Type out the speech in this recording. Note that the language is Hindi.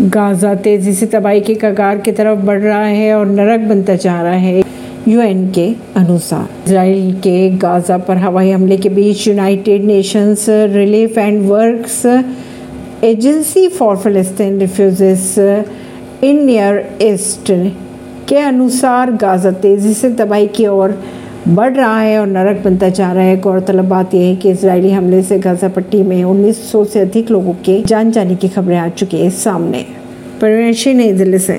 गाजा तेज़ी से तबाही के कगार की तरफ़ बढ़ रहा है और नरक बनता जा रहा है। यूएन के अनुसार इसराइल के गाजा पर हवाई हमले के बीच United Nations Relief and Works Agency for फलस्तीन refugees in Near East के अनुसार गाजा तेज़ी से तबाही की ओर बढ़ रहा है और नरक बनता जा रहा है। गौरतलब बात यह है कि इसराइली हमले से गाजा पट्टी में 1900 से अधिक लोगों के जान जाने की खबरें आ चुकी है सामने। परवीन नई दिल्ली से